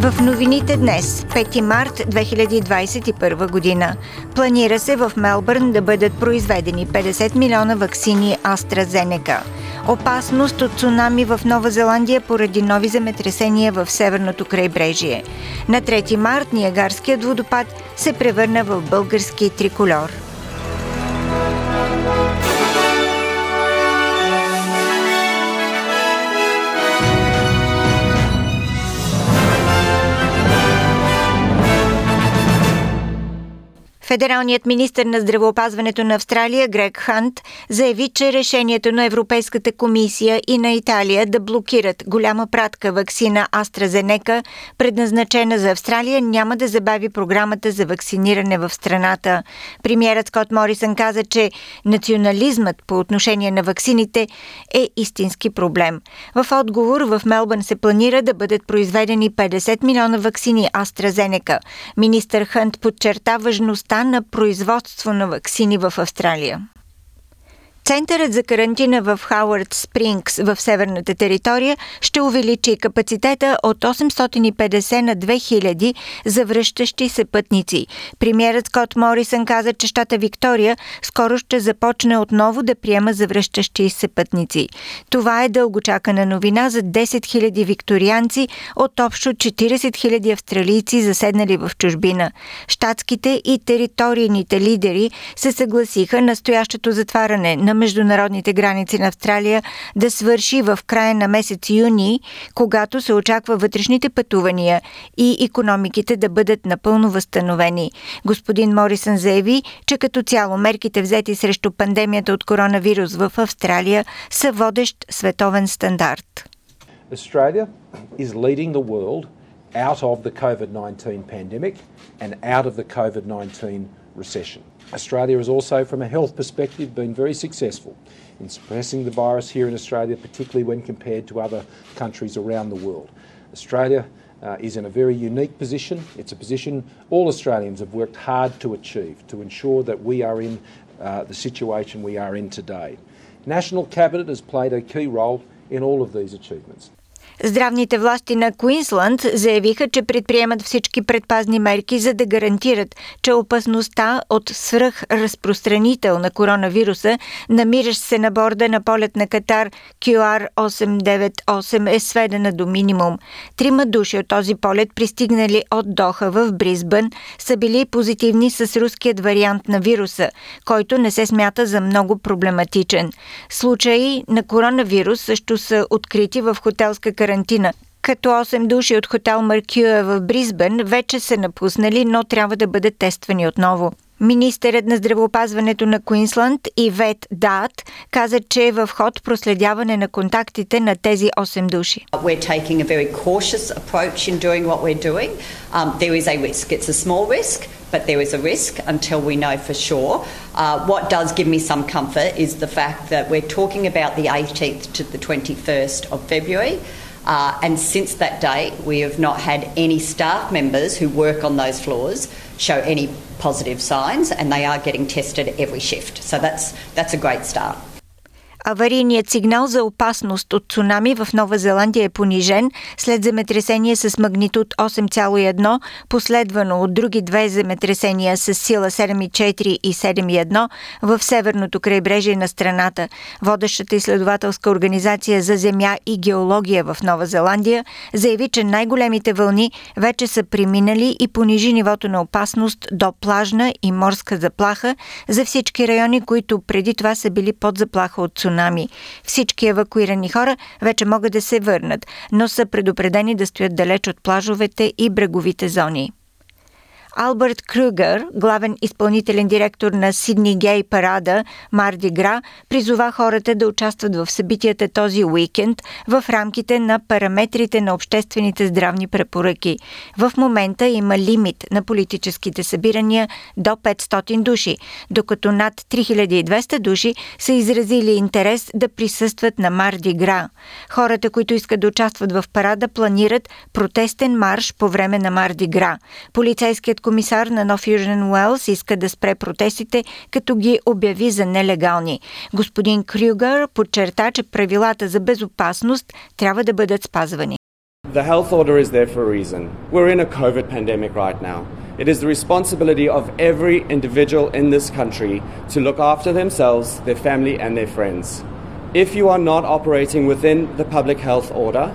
В новините днес, 5 март 2021 година, планира се в Мелбърн да бъдат произведени 50 милиона вакцини AstraZeneca. Опасност от цунами в Нова Зеландия поради нови земетресения в северното крайбрежие. На 3 март Ниагарският водопад се превърна в български триколор. Федералният министр на здравеопазването на Австралия Грег Хант заяви, че решението на Европейската комисия и на Италия да блокират голяма пратка вакцина AstraZeneca, предназначена за Австралия, няма да забави програмата за вакциниране в страната. Премьерът Скот Морисън каза, че национализмът по отношение на вакцините е истински проблем. В отговор в Мелбърн се планира да бъдат произведени 50 милиона вакцини AstraZeneca. Министър Хант подчерта важността на производство на вакцини в Австралия. Центърът за карантина в Хауърд Спрингс в северната територия ще увеличи капацитета от 850 на 2000 за връщащи се пътници. Премьерът Скот Морисън каза, че щата Виктория скоро ще започне отново да приема завръщащи се пътници. Това е дългочакана новина за 10 000 викторианци от общо 40 000 австралийци заседнали в чужбина. Штатските и територийните лидери се съгласиха настоящото затваряне на международните граници на Австралия да свърши в края на месец юни, когато се очаква вътрешните пътувания и економиките да бъдат напълно възстановени. Господин Морисън заяви, че като цяло мерките взети срещу пандемията от коронавирус в Австралия са водещ световен стандарт. Australia is leading the world out of the COVID 19 pandemic and out of the COVID 19 recession. Australia has also, from a health perspective, been very successful in suppressing the virus here in Australia, particularly when compared to other countries around the world. Australia uh, is in a very unique position. It's a position all Australians have worked hard to achieve to ensure that we are in uh, the situation we are in today. National Cabinet has played a key role in all of these achievements. Здравните власти на Куинсланд заявиха, че предприемат всички предпазни мерки, за да гарантират, че опасността от свръхразпространител на коронавируса, намиращ се на борда на полет на Катар QR898 е сведена до минимум. Трима души от този полет, пристигнали от Доха в Бризбън, са били позитивни с руският вариант на вируса, който не се смята за много проблематичен. Случаи на коронавирус също са открити в хотелска карантина карантина. Като 8 души от хотел Маркюа в Бризбен вече са напуснали, но трябва да бъдат тествани отново. Министърът на здравеопазването на Куинсланд Ивет Дат каза, че е в ход проследяване на контактите на тези 8 души. We're taking a very cautious approach in doing what we're doing. Um, there is a risk. It's a small risk, but there is a risk until we know for sure. Uh, what does give me some comfort is the fact that we're talking about the 18th to the 21st of February. Uh, and since that date, we have not had any staff members who work on those floors show any positive signs, and they are getting tested every shift. So that's, that's a great start. Аварийният сигнал за опасност от цунами в Нова Зеландия е понижен след земетресение с магнитуд 8,1, последвано от други две земетресения с сила 7,4 и 7,1 в северното крайбрежие на страната. Водещата изследователска организация за земя и геология в Нова Зеландия заяви, че най-големите вълни вече са преминали и понижи нивото на опасност до плажна и морска заплаха за всички райони, които преди това са били под заплаха от цунами цунами. Всички евакуирани хора вече могат да се върнат, но са предупредени да стоят далеч от плажовете и бреговите зони. Алберт Крюгър, главен изпълнителен директор на Сидни Гей парада Марди Гра, призова хората да участват в събитията този уикенд в рамките на параметрите на обществените здравни препоръки. В момента има лимит на политическите събирания до 500 души, докато над 3200 души са изразили интерес да присъстват на Марди Гра. Хората, които искат да участват в парада, планират протестен марш по време на Марди Гра. Полицейският комисар на Нов Южен Уелс иска да спре протестите, като ги обяви за нелегални. Господин Крюгър подчерта, че правилата за безопасност трябва да бъдат спазвани. The health order is there for a reason. We're in a COVID pandemic right now. It is the responsibility of every individual in this country to look after themselves, their family, and their friends. If you are not operating within the public health order,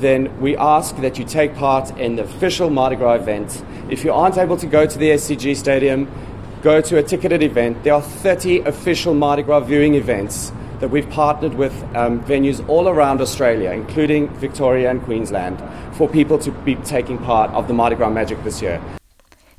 then we ask that you take part in the official Mardi Gras event. If you aren't able to go to the SCG Stadium, go to a ticketed event. There are 30 official Mardi Gras viewing events that we've partnered with um, venues all around Australia, including Victoria and Queensland, for people to be taking part of the Mardi Gras Magic this year.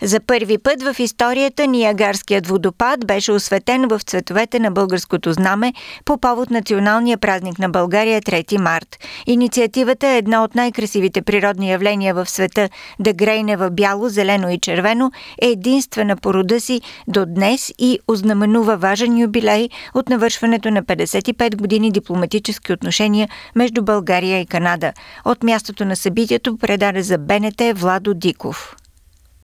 За първи път в историята Ниагарският водопад беше осветен в цветовете на българското знаме по повод националния празник на България 3 март. Инициативата е една от най-красивите природни явления в света да грейне в бяло, зелено и червено е единствена по рода си до днес и ознаменува важен юбилей от навършването на 55 години дипломатически отношения между България и Канада. От мястото на събитието предаде за БНТ Владо Диков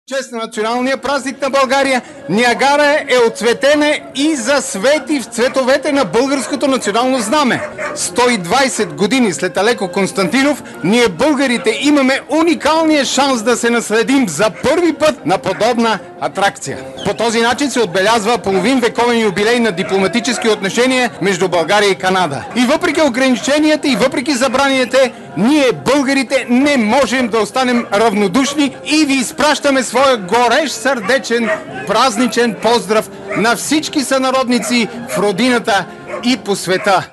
чест на националния празник на България, Ниагара е оцветена и засвети в цветовете на българското национално знаме. 120 години след Алеко Константинов, ние българите имаме уникалния шанс да се наследим за първи път на подобна атракция. По този начин се отбелязва половин вековен юбилей на дипломатически отношения между България и Канада. И въпреки ограниченията и въпреки забраните, ние българите не можем да останем равнодушни и ви изпращаме своя горещ сърдечен празничен поздрав на всички сънародници в родината и по света.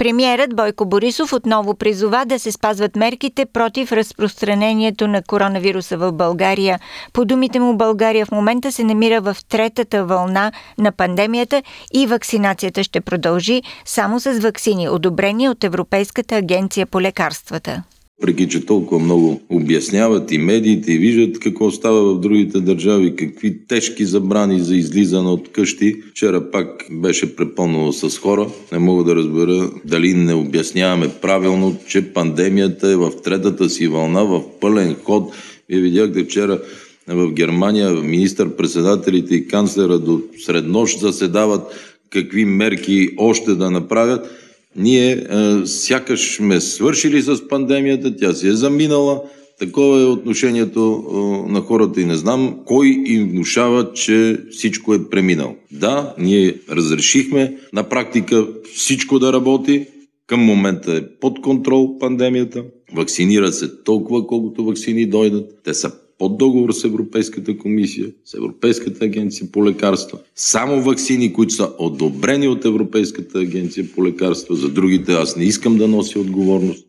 Премьерът Бойко Борисов отново призова да се спазват мерките против разпространението на коронавируса в България. По думите му България в момента се намира в третата вълна на пандемията и вакцинацията ще продължи само с вакцини, одобрени от Европейската агенция по лекарствата въпреки че толкова много обясняват и медиите и виждат какво става в другите държави, какви тежки забрани за излизане от къщи. Вчера пак беше препълнено с хора. Не мога да разбера дали не обясняваме правилно, че пандемията е в третата си вълна, в пълен ход. Вие видяхте вчера в Германия министър-председателите и канцлера до среднощ заседават какви мерки още да направят ние е, сякаш сме свършили с пандемията, тя си е заминала. Такова е отношението е, на хората и не знам кой им внушава, че всичко е преминало. Да, ние разрешихме на практика всичко да работи. Към момента е под контрол пандемията. Вакцинира се толкова, колкото вакцини дойдат. Те са под договор с Европейската комисия, с Европейската агенция по лекарства. Само вакцини, които са одобрени от Европейската агенция по лекарства. За другите аз не искам да нося отговорност.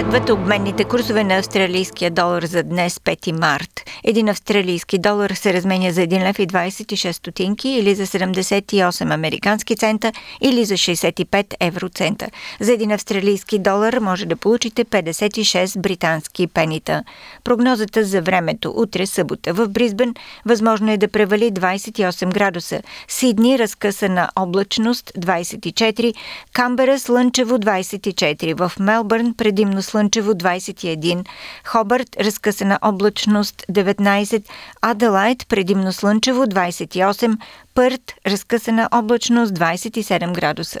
Следват обменните курсове на австралийския долар за днес, 5 март. Един австралийски долар се разменя за 1 лев и 26 стотинки или за 78 американски цента или за 65 евроцента. За един австралийски долар може да получите 56 британски пенита. Прогнозата за времето утре събота в Бризбен възможно е да превали 28 градуса. Сидни разкъсана облачност 24, Камбера слънчево 24, в Мелбърн предимно слънчево 21, Хобърт разкъсана облачност 19, Аделайт предимно слънчево 28, Пърт разкъсана облачност 27 градуса.